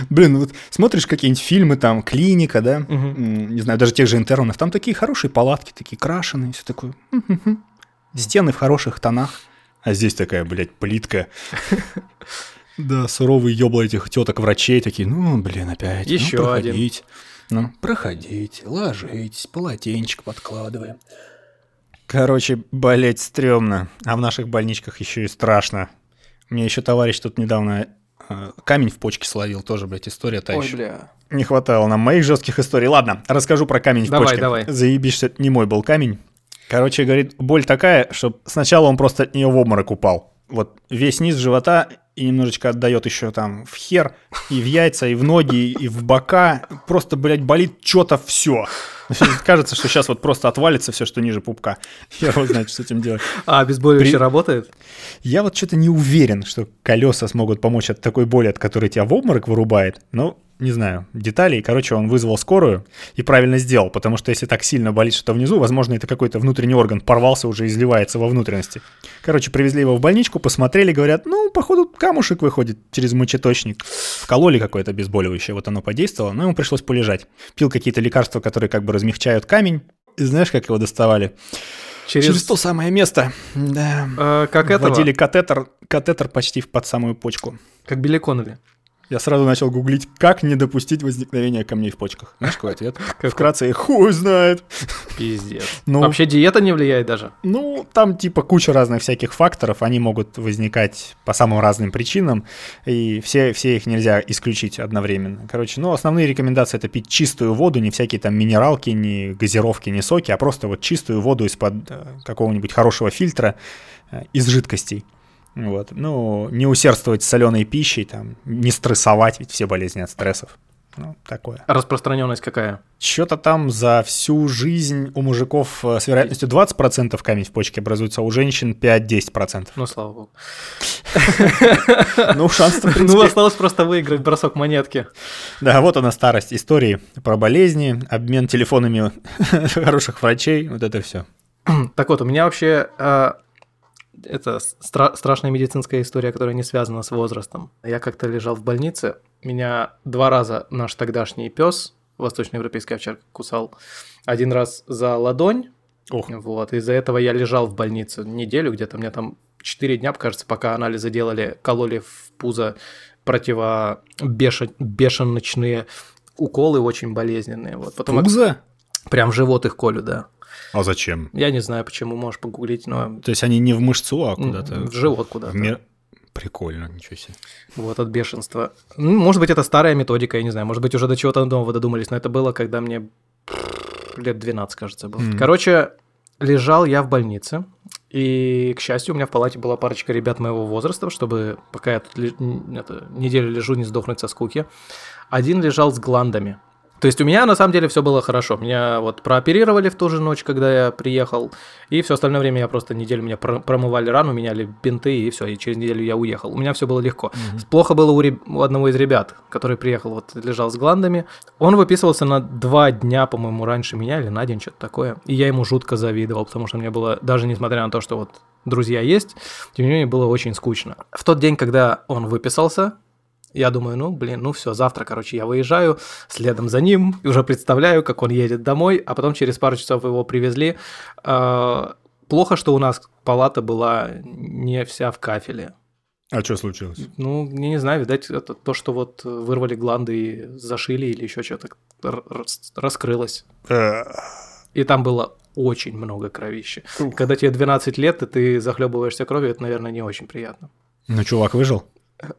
Блин, вот смотришь какие-нибудь фильмы, там, клиника, да, не знаю, даже тех же интернов, там такие хорошие палатки, такие крашеные, все такое. Стены в хороших тонах. А здесь такая, блядь, плитка. Да, суровые ёбла этих теток врачей такие, ну, блин, опять. ну, Ещё один. Ну, проходите, ложитесь, полотенчик подкладываем. Короче, болеть стрёмно, а в наших больничках еще и страшно. У меня еще товарищ тут недавно э, камень в почке словил, тоже, блядь, история та Ой, ещё. бля. Не хватало нам моих жестких историй. Ладно, расскажу про камень в Давай, почке. давай. Заебись, что это не мой был камень. Короче, говорит, боль такая, что сначала он просто от нее в обморок упал. Вот весь низ живота и немножечко отдает еще там в хер, и в яйца, и в ноги, и в бока. Просто, блядь, болит что-то все. Кажется, что сейчас вот просто отвалится все, что ниже пупка. Я его знаю, что с этим делать. А, обезболивающее При- работает? Я вот что-то не уверен, что колеса смогут помочь от такой боли, от которой тебя в обморок вырубает. Ну, не знаю, деталей. Короче, он вызвал скорую и правильно сделал, потому что если так сильно болит что-то внизу, возможно, это какой-то внутренний орган порвался, уже изливается во внутренности. Короче, привезли его в больничку, посмотрели, говорят, ну, походу, камушек выходит через мочеточник. Вкололи какое-то обезболивающее, вот оно подействовало, но ему пришлось полежать. Пил какие-то лекарства, которые как бы размягчают камень. И знаешь, как его доставали? Через, Через то самое место. Да. э, как этого? Вводили катетер, катетер почти под самую почку. Как Беликонове. Я сразу начал гуглить, как не допустить возникновения камней в почках. Знаешь, какой ответ? Вкратце, хуй знает. Пиздец. Ну. Вообще диета не влияет даже. Ну, там типа куча разных всяких факторов, они могут возникать по самым разным причинам, и все, все их нельзя исключить одновременно. Короче, ну, основные рекомендации это пить чистую воду, не всякие там минералки, не газировки, не соки, а просто вот чистую воду из-под э, какого-нибудь хорошего фильтра э, из жидкостей. Вот. Ну, не усердствовать с соленой пищей, там, не стрессовать, ведь все болезни от стрессов. Ну, такое. Распространенность какая? Что-то там за всю жизнь у мужиков э, с вероятностью 20% камень в почке образуется, а у женщин 5-10%. Ну, слава богу. Ну, шанс-то, в Ну, осталось просто выиграть бросок монетки. Да, вот она старость истории про болезни, обмен телефонами хороших врачей, вот это все. Так вот, у меня вообще э, это стра- страшная медицинская история, которая не связана с возрастом. Я как-то лежал в больнице, меня два раза наш тогдашний пес, восточноевропейский овчарка, кусал. Один раз за ладонь, Ох, вот, из-за этого я лежал в больнице неделю где-то, мне там 4 дня, кажется, пока анализы делали, кололи в пузо противобешеночные уколы очень болезненные. Вот. Потом от- пузо? прям в живот их колю, да. А зачем? Я не знаю, почему, можешь погуглить, но То есть они не в мышцу, а куда-то... в живот куда-то. в мир- Прикольно, ничего себе. Вот от бешенства. Ну, может быть, это старая методика, я не знаю. Может быть, уже до чего-то нового додумались, но это было, когда мне лет 12, кажется, было. Мгм. Короче, лежал я в больнице, и, к счастью, у меня в палате была парочка ребят моего возраста, чтобы пока я тут это, неделю лежу, не сдохнуть со скуки. Один лежал с гландами. То есть у меня на самом деле все было хорошо. Меня вот прооперировали в ту же ночь, когда я приехал, и все остальное время я просто неделю меня про- промывали рану, меняли бинты, и все, и через неделю я уехал. У меня все было легко. Плохо было у, реб- у одного из ребят, который приехал, вот лежал с гландами. Он выписывался на два дня, по-моему, раньше меня, или на день, что-то такое. И я ему жутко завидовал, потому что мне было, даже несмотря на то, что вот друзья есть, тем не менее было очень скучно. В тот день, когда он выписался, я думаю, ну, блин, ну все, завтра, короче, я выезжаю, следом за ним, и уже представляю, как он едет домой, а потом через пару часов его привезли. Э, плохо, что у нас палата была не вся в кафеле. А что случилось? Ну, я не знаю, видать, это то, что вот вырвали гланды и зашили или еще что-то раскрылось. Э. И там было очень много кровища. Когда тебе 12 лет, и ты захлебываешься кровью, это, наверное, не очень приятно. Ну, чувак выжил?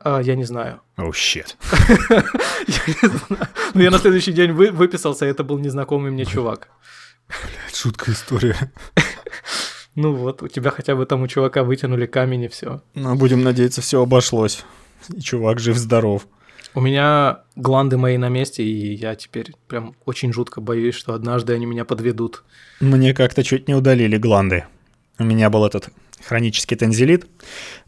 А, я не знаю. О, oh, щит. Ну, я на следующий день выписался, и это был незнакомый мне чувак. Блядь, шуткая история. Ну вот, у тебя хотя бы там у чувака вытянули камень и все. Ну, будем надеяться, все обошлось. И чувак жив-здоров. У меня гланды мои на месте, и я теперь прям очень жутко боюсь, что однажды они меня подведут. Мне как-то чуть не удалили гланды. У меня был этот хронический танзелит.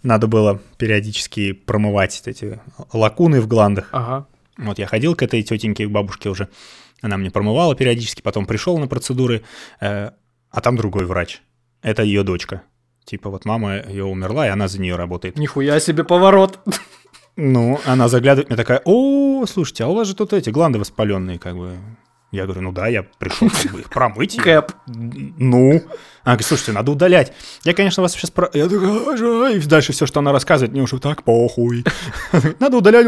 Надо было периодически промывать эти лакуны в гландах. Ага. Вот я ходил к этой тетеньке, к бабушке уже. Она мне промывала периодически, потом пришел на процедуры, э, а там другой врач. Это ее дочка. Типа вот мама ее умерла, и она за нее работает. Нихуя себе поворот. Ну, она заглядывает мне такая, о, слушайте, а у вас же тут эти гланды воспаленные, как бы. Я говорю, ну да, я пришел как бы их промыть. Кэп. Ну, она говорит, слушайте, надо удалять. Я, конечно, вас сейчас... Про... Я такой, и дальше все, что она рассказывает, мне уже так похуй. Надо удалять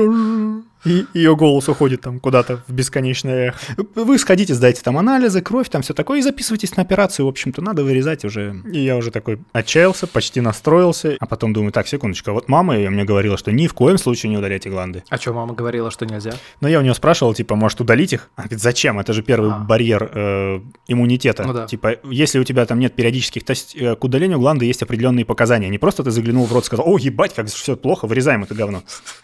и ее голос уходит там куда-то в бесконечное Вы сходите, сдайте там анализы, кровь, там все такое, и записывайтесь на операцию, в общем-то, надо вырезать уже. И я уже такой отчаялся, почти настроился, а потом думаю, так, секундочку, а вот мама мне говорила, что ни в коем случае не удаляйте гланды. А что мама говорила, что нельзя? Но я у нее спрашивал, типа, может удалить их? Она говорит, зачем? Это же первый а. барьер э, иммунитета. Ну, да. Типа, если у тебя там нет периодических, то есть э, к удалению гланды есть определенные показания. Не просто ты заглянул в рот и сказал, о, ебать, как все плохо, вырезаем это говно.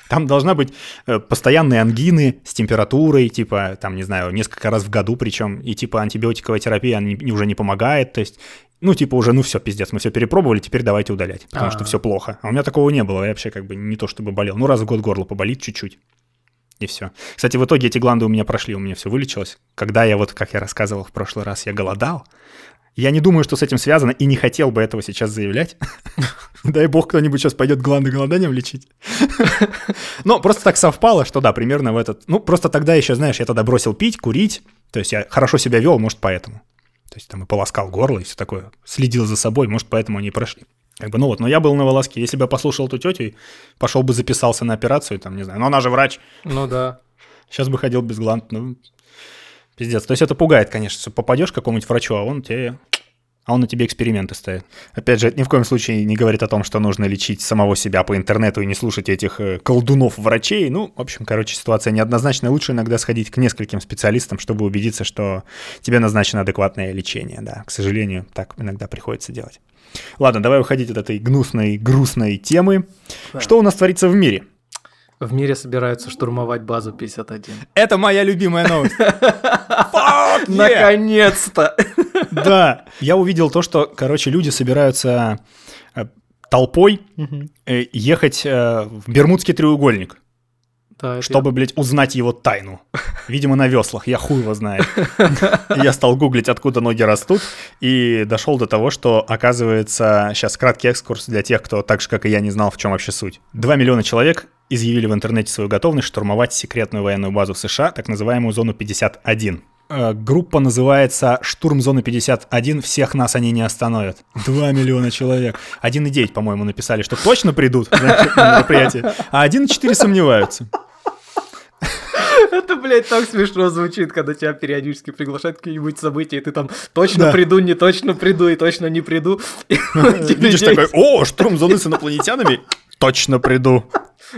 Там должна быть э, постоянные ангины, с температурой, типа, там, не знаю, несколько раз в году причем, и типа антибиотиковая терапия она не, уже не помогает, то есть, ну, типа уже, ну все, пиздец, мы все перепробовали, теперь давайте удалять, потому А-а-а. что все плохо. А у меня такого не было, я вообще как бы не то чтобы болел, ну раз в год горло поболит чуть-чуть. И все. Кстати, в итоге эти гланды у меня прошли, у меня все вылечилось. Когда я вот, как я рассказывал в прошлый раз, я голодал, я не думаю, что с этим связано, и не хотел бы этого сейчас заявлять. Дай бог, кто-нибудь сейчас пойдет гланды голоданием лечить. Но просто так совпало, что да, примерно в этот... Ну, просто тогда еще, знаешь, я тогда бросил пить, курить, то есть я хорошо себя вел, может, поэтому. То есть там и полоскал горло и все такое, следил за собой, может, поэтому они и прошли. Как бы, ну вот, но я был на волоске. Если бы я послушал эту тетю, пошел бы записался на операцию, там, не знаю, но она же врач. Ну да. Сейчас бы ходил без гланд, ну, Пиздец. То есть это пугает, конечно, попадешь к какому-нибудь врачу, а он тебе а он на тебе эксперименты ставит. Опять же, это ни в коем случае не говорит о том, что нужно лечить самого себя по интернету и не слушать этих э, колдунов-врачей. Ну, в общем, короче, ситуация неоднозначная. Лучше иногда сходить к нескольким специалистам, чтобы убедиться, что тебе назначено адекватное лечение. Да, к сожалению, так иногда приходится делать. Ладно, давай уходить от этой гнусной, грустной темы. Да. Что у нас творится в мире? В мире собираются штурмовать базу 51. Это моя любимая новость. Наконец-то! Да. Я увидел то, что, короче, люди собираются э, толпой э, ехать э, в Бермудский треугольник. Да, чтобы, я... блядь, узнать его тайну. Видимо, на веслах, я хуй его знаю. Я стал гуглить, откуда ноги растут, и дошел до того, что, оказывается, сейчас краткий экскурс для тех, кто так же, как и я, не знал, в чем вообще суть. Два миллиона человек изъявили в интернете свою готовность штурмовать секретную военную базу в США, так называемую зону 51. Э, группа называется «Штурм зоны 51. Всех нас они не остановят». Два миллиона человек. 1,9, по-моему, написали, что точно придут на мероприятие, а 1,4 сомневаются. Это, блядь, так смешно звучит, когда тебя периодически приглашают какие-нибудь события, и ты там точно да. приду, не точно приду и точно не приду. Видишь такой, о, штурм зоны с инопланетянами? Точно приду.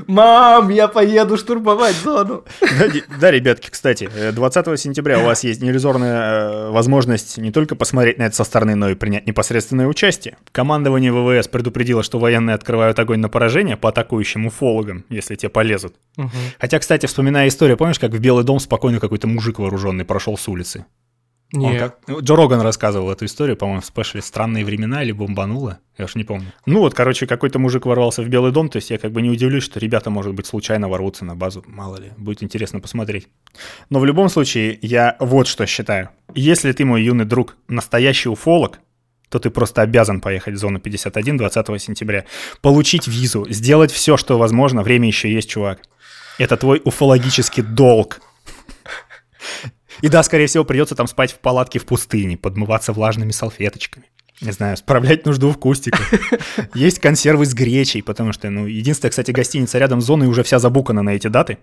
Мам, я поеду штурмовать зону. Да, да, ребятки, кстати, 20 сентября у вас есть неиллюзорная э, возможность не только посмотреть на это со стороны, но и принять непосредственное участие. Командование ВВС предупредило, что военные открывают огонь на поражение по атакующим уфологам, если те полезут. Угу. Хотя, кстати, вспоминая историю, помнишь, как в Белый дом спокойно какой-то мужик вооруженный прошел с улицы? Нет. Как... Ну, Джо Роган рассказывал эту историю, по-моему, в спешле «Странные времена» или «Бомбануло», я уж не помню. Ну вот, короче, какой-то мужик ворвался в Белый дом, то есть я как бы не удивлюсь, что ребята, может быть, случайно ворвутся на базу, мало ли, будет интересно посмотреть. Но в любом случае, я вот что считаю. Если ты, мой юный друг, настоящий уфолог, то ты просто обязан поехать в зону 51 20 сентября, получить визу, сделать все, что возможно, время еще есть, чувак. Это твой уфологический долг. И да, скорее всего, придется там спать в палатке в пустыне, подмываться влажными салфеточками. Не знаю, справлять нужду в кустиках. Есть консервы с гречей, потому что, ну, единственная, кстати, гостиница рядом с зоной уже вся забукана на эти даты.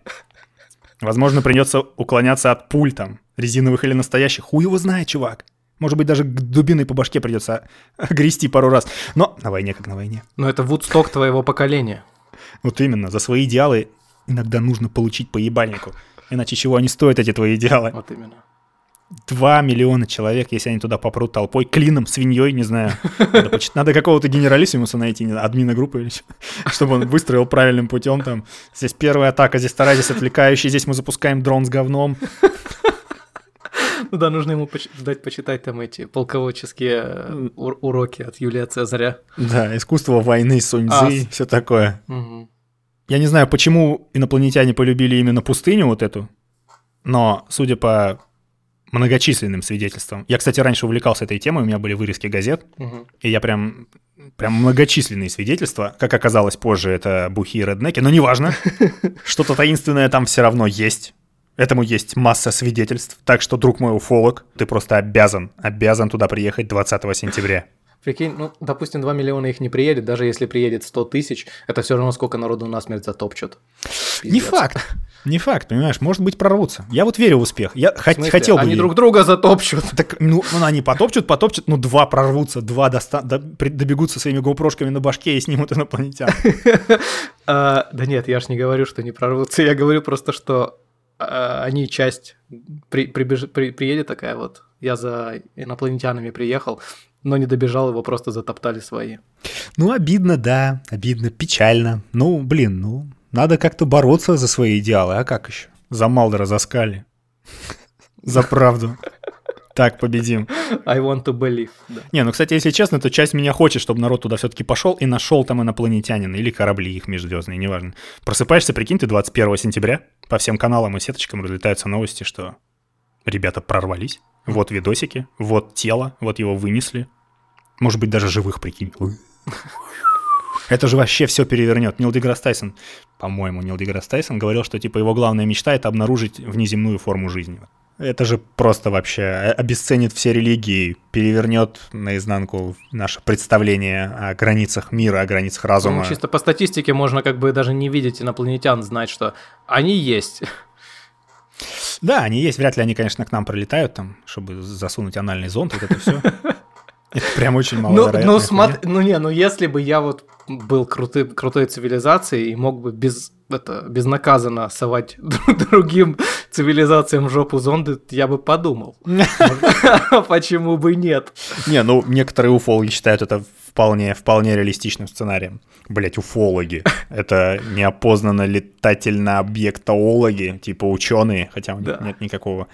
Возможно, придется уклоняться от пуль там, резиновых или настоящих. Хуй его знает, чувак. Может быть, даже дубиной по башке придется грести пару раз. Но на войне как на войне. Но это вудсток твоего поколения. Вот именно, за свои идеалы иногда нужно получить по ебальнику. Иначе чего они стоят, эти твои идеалы? Вот именно. 2 миллиона человек, если они туда попрут толпой, клином, свиньей, не знаю. Надо, надо какого-то генералиссимуса найти, не админа группы или что, чтобы он выстроил правильным путем там. Здесь первая атака, здесь вторая, здесь отвлекающая, здесь мы запускаем дрон с говном. Ну да, нужно ему поч- дать почитать там эти полководческие э, ур- уроки от Юлия Цезаря. Да, искусство войны, Сунь А, все такое. Мгм. Я не знаю, почему инопланетяне полюбили именно пустыню вот эту, но, судя по многочисленным свидетельствам. Я, кстати, раньше увлекался этой темой, у меня были вырезки газет, Мгм. и я прям, прям многочисленные свидетельства, как оказалось позже, это бухи и реднеки, но неважно, что-то таинственное там все равно есть. Этому есть масса свидетельств, так что, друг мой уфолог, ты просто обязан, обязан туда приехать 20 сентября. Прикинь, ну, допустим, 2 миллиона их не приедет, даже если приедет 100 тысяч, это все равно сколько народу насмерть затопчут. Не Пиздец. факт, не факт, понимаешь, может быть прорвутся. Я вот верю в успех, я хот- смысле? хотел бы... Они верить. друг друга затопчут. Так, ну, ну, они потопчут, потопчут, ну, два прорвутся, два доста- до- добегут со своими гоупрошками на башке и снимут инопланетян. А, да нет, я ж не говорю, что не прорвутся. Я говорю просто, что а, они часть при- прибеж- при- приедет такая вот. Я за инопланетянами приехал, но не добежал, его просто затоптали свои. Ну, обидно, да, обидно, печально. Ну, блин, ну, надо как-то бороться за свои идеалы, а как еще? За Малдера, за Скали. За правду. Так, победим. I want to believe. да. Не, ну, кстати, если честно, то часть меня хочет, чтобы народ туда все-таки пошел и нашел там инопланетянина или корабли их межзвездные, неважно. Просыпаешься, прикинь, ты 21 сентября, по всем каналам и сеточкам разлетаются новости, что ребята прорвались, вот видосики, вот тело, вот его вынесли. Может быть, даже живых, прикинь. Это же вообще все перевернет. Нил Деграсс Тайсон, по-моему, Нил Деграсс Тайсон говорил, что типа его главная мечта — это обнаружить внеземную форму жизни. Это же просто вообще обесценит все религии, перевернет наизнанку наше представление о границах мира, о границах разума. Ну, чисто по статистике можно как бы даже не видеть инопланетян, знать, что они есть. Да, они есть, вряд ли они, конечно, к нам прилетают, там, чтобы засунуть анальный зонд, вот это все. Это прям очень Ну, маловероятно. ну, смотри, ну не, ну если бы я вот был крутым, крутой цивилизацией и мог бы без, это, безнаказанно совать другим цивилизациям в жопу зонды, я бы подумал. Почему бы нет? Не, ну, некоторые уфологи считают это вполне, вполне реалистичным сценарием. Блять, уфологи. Это неопознанно летательно-объектоологи, типа ученые, хотя у них Да. нет никакого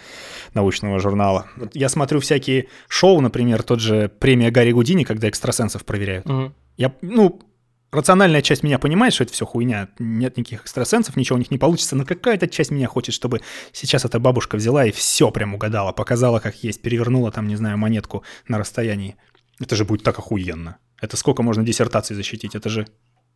научного журнала. Вот Я смотрю всякие шоу, например, тот же премия Гарри Гудини, когда экстрасенсов проверяют. Мгм. Я, ну, рациональная часть меня понимает, что это все хуйня, нет никаких экстрасенсов, ничего у них не получится, но какая-то часть меня хочет, чтобы сейчас эта бабушка взяла и все прям угадала, показала как есть, перевернула там, не знаю, монетку на расстоянии. Это же будет так охуенно. Это сколько можно диссертаций защитить, это же,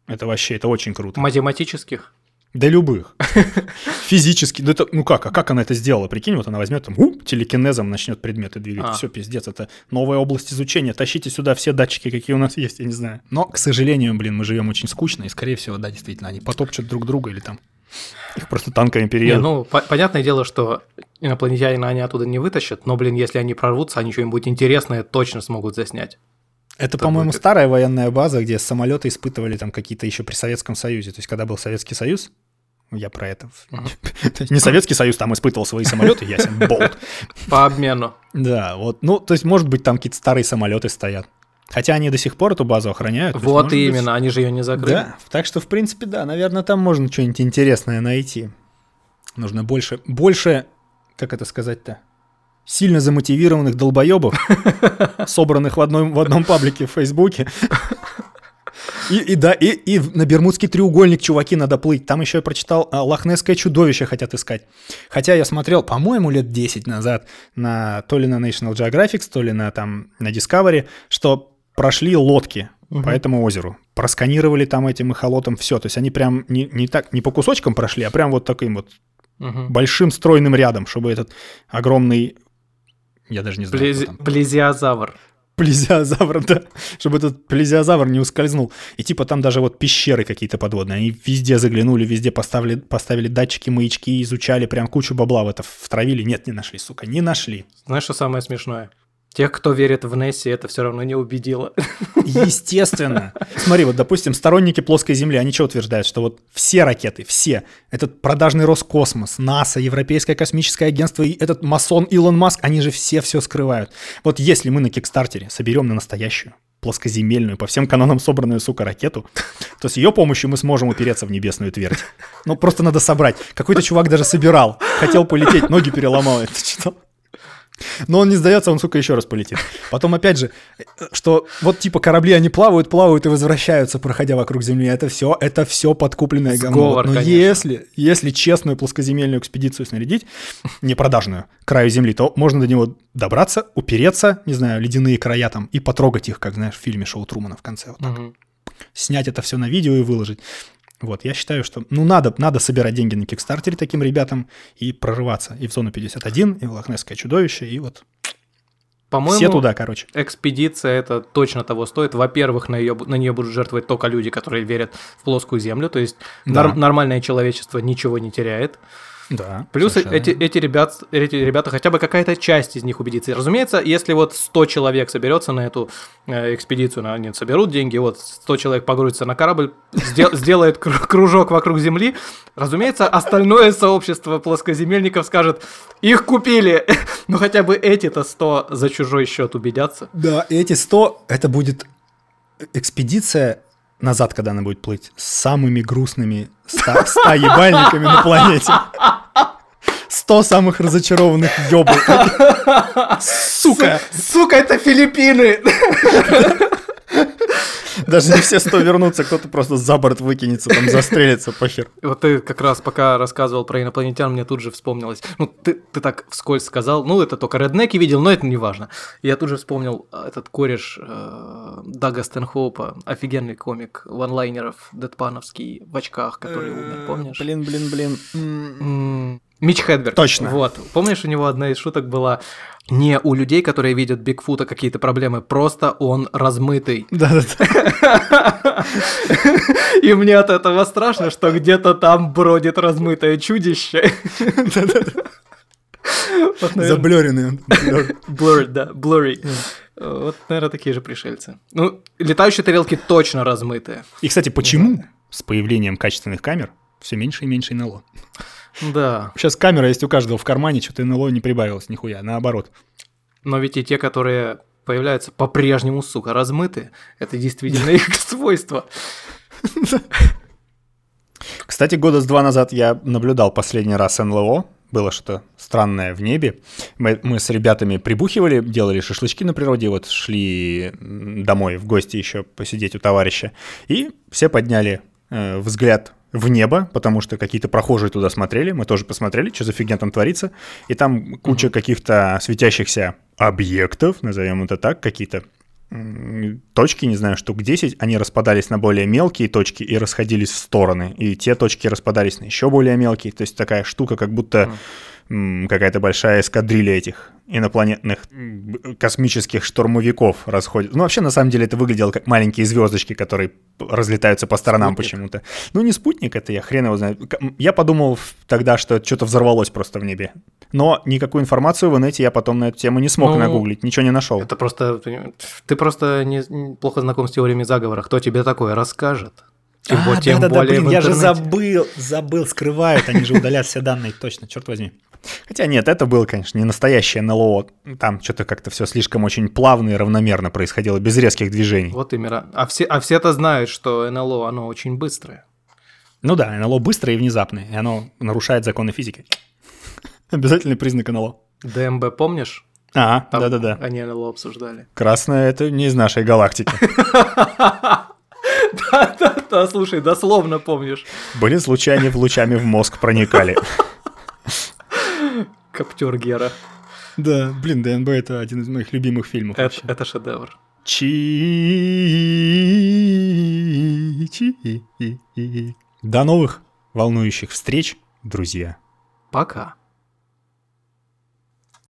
это вообще, это очень круто. Математических? Да любых. Физически. Да это, ну как, а как она это сделала? Прикинь, вот она возьмет там, у, телекинезом начнет предметы двигать. А. Все, пиздец, это новая область изучения. Тащите сюда все датчики, какие у нас есть, я не знаю. Но, к сожалению, блин, мы живем очень скучно, и, скорее всего, да, действительно, они потопчут друг друга или там их просто танками Не, переедут. ну, по- понятное дело, что инопланетянина они оттуда не вытащат, но, блин, если они прорвутся, они что-нибудь интересное точно смогут заснять. Это, это по-моему, будет- старая военная база, где самолеты испытывали там какие-то еще при Советском Союзе. То есть, когда был Советский Союз, я про это. Не Советский Союз там испытывал свои самолеты, ясен болт. По обмену. Да, вот. Ну, то есть, может быть, там какие-то старые самолеты стоят. Хотя они до сих пор эту базу охраняют. то есть, Вот может быть, именно, они же ее не закрыли. Да, так что, в принципе, да, наверное, там можно что-нибудь интересное найти. Нужно больше, больше, как это сказать-то, сильно замотивированных долбоебов, собранных в одном, в одном паблике в Фейсбуке. И, и да, и, и на Бермудский треугольник, чуваки, надо плыть. Там еще я прочитал, а, Лохнесское чудовище хотят искать. Хотя я смотрел, по-моему, лет 10 назад на то ли на National Geographic, то ли на, там, на Discovery, что прошли лодки Мгм. по этому озеру. Просканировали там этим эхолотом все. То есть они прям не, не так, не по кусочкам прошли, а прям вот таким вот Мгм. большим стройным рядом, чтобы этот огромный... Я даже не знаю, Плези-. Плезиозавр. плезиозавр, да, чтобы этот плезиозавр не ускользнул. И типа там даже вот пещеры какие-то подводные, они везде заглянули, везде поставили, поставили датчики, маячки, изучали, прям кучу бабла в это втравили. Нет, не нашли, сука, не нашли. Знаешь, что самое смешное? Тех, кто верит в Несси, это все равно не убедило. Естественно. Смотри, вот, допустим, сторонники плоской Земли, они что утверждают? Что вот все ракеты, все, этот продажный Роскосмос, НАСА, Европейское космическое агентство и этот масон Илон Маск, они же все все скрывают. Вот если мы на Кикстартере соберем на настоящую, плоскоземельную, по всем канонам собранную, сука, ракету, то с ее помощью мы сможем упереться в небесную твердь. Ну, просто надо собрать. Какой-то чувак даже собирал. Хотел полететь, ноги переломал. Это читал? Но он не сдается, он, сука, еще раз полетит. Потом, опять же, что вот типа корабли, они плавают, плавают и возвращаются, проходя вокруг Земли. Это все, это все подкупленное говно. Но конечно. если, если честную плоскоземельную экспедицию снарядить, не продажную, к краю Земли, то можно до него добраться, упереться, не знаю, ледяные края там, и потрогать их, как, знаешь, в фильме Шоу Трумана в конце. Вот так. Угу. Снять это все на видео и выложить. Вот, я считаю, что, ну, надо, надо собирать деньги на Кикстартере таким ребятам и прорываться и в зону 51, и в Лохнесское чудовище, и вот по-моему, все туда, короче. Экспедиция это точно того стоит. Во-первых, на, ее, на нее будут жертвовать только люди, которые верят в плоскую землю, то есть да. нар- нормальное человечество ничего не теряет. Да. Плюс эти, эти, ребят, эти ребята, хотя бы какая-то часть из них убедится. И, разумеется, если вот 100 человек соберется на эту э, экспедицию, они соберут деньги, вот 100 человек погрузится на корабль, сделает кружок вокруг Земли, разумеется, остальное сообщество плоскоземельников скажет, их купили, но хотя бы эти-то 100 за чужой счет убедятся. Да, эти 100, это будет экспедиция назад, когда она будет плыть, с самыми грустными ста, ста ебальниками на планете. Сто самых разочарованных ёбов. Сука! Сука, это Филиппины! Даже не все сто вернутся, кто-то просто за борт выкинется, там застрелится, похер. Вот ты как раз пока рассказывал про инопланетян, мне тут же вспомнилось. Ну, ты, ты так вскользь сказал, ну, это только реднеки видел, но это не важно. Я тут же вспомнил а, этот кореш э, Дага Стэнхоупа, офигенный комик ванлайнеров, дедпановский, в очках, который умер, э, помнишь? Блин, блин, блин. Мич Хедберг. Точно. Вот. Помнишь, у него одна из шуток была не у людей, которые видят Бигфута какие-то проблемы, просто он размытый. Да-да-да. И мне от этого страшно, что где-то там бродит размытое чудище. Да-да-да. Заблюренный он. Blurred, да, blurry. Вот, наверное, такие же пришельцы. Ну, летающие тарелки точно размытые. И, кстати, почему с появлением качественных камер все меньше и меньше НЛО? Да. Сейчас камера есть у каждого в кармане, что-то НЛО не прибавилось нихуя, наоборот. Но ведь и те, которые появляются по-прежнему, сука, размытые, это действительно их свойство. Кстати, года с два назад я наблюдал последний раз НЛО. Было что-то странное в небе. Мы, мы с ребятами прибухивали, делали шашлычки на природе, вот шли домой в гости еще посидеть у товарища. И все подняли э, взгляд в небо, потому что какие-то прохожие туда смотрели, мы тоже посмотрели, что за фигня там творится, и там куча угу. каких-то светящихся объектов, назовем это так, какие-то точки, не знаю, штук 10, они распадались на более мелкие точки и расходились в стороны, и те точки распадались на еще более мелкие, то есть такая штука, как будто какая-то большая эскадрилья этих инопланетных космических штурмовиков расходит. Ну, вообще, на самом деле, это выглядело как маленькие звездочки, которые разлетаются по сторонам почему-то. Ну, не спутник, это я хрен его знаю. Я подумал тогда, что это что-то взорвалось просто в небе. Но никакую информацию в инете я потом на эту тему не смог ну, нагуглить, ничего не нашел. Это просто... Ты просто не, плохо знаком с теориями заговора. Кто тебе такое расскажет? Тем, а, тем да, да, более да, блин, я же забыл, забыл, скрывают, они же удалят все данные, точно, черт возьми. Хотя нет, это было, конечно, не настоящее НЛО. Там что-то как-то все слишком очень плавно и равномерно происходило, без резких движений. Вот именно. А все, а все-то знают, что НЛО, оно очень быстрое. Ну да, НЛО быстрое и внезапное, и оно нарушает законы физики. Обязательный признак НЛО. ДМБ помнишь? А, да-да-да. Они НЛО обсуждали. Красное — это не из нашей галактики. Да-да-да, слушай, дословно помнишь. Были случаи, они в лучами в мозг проникали. Коптер Гера. Да, блин, ДНБ это один из моих любимых фильмов. Это, это шедевр. Чи Чи До новых волнующих встреч, друзья. Пока.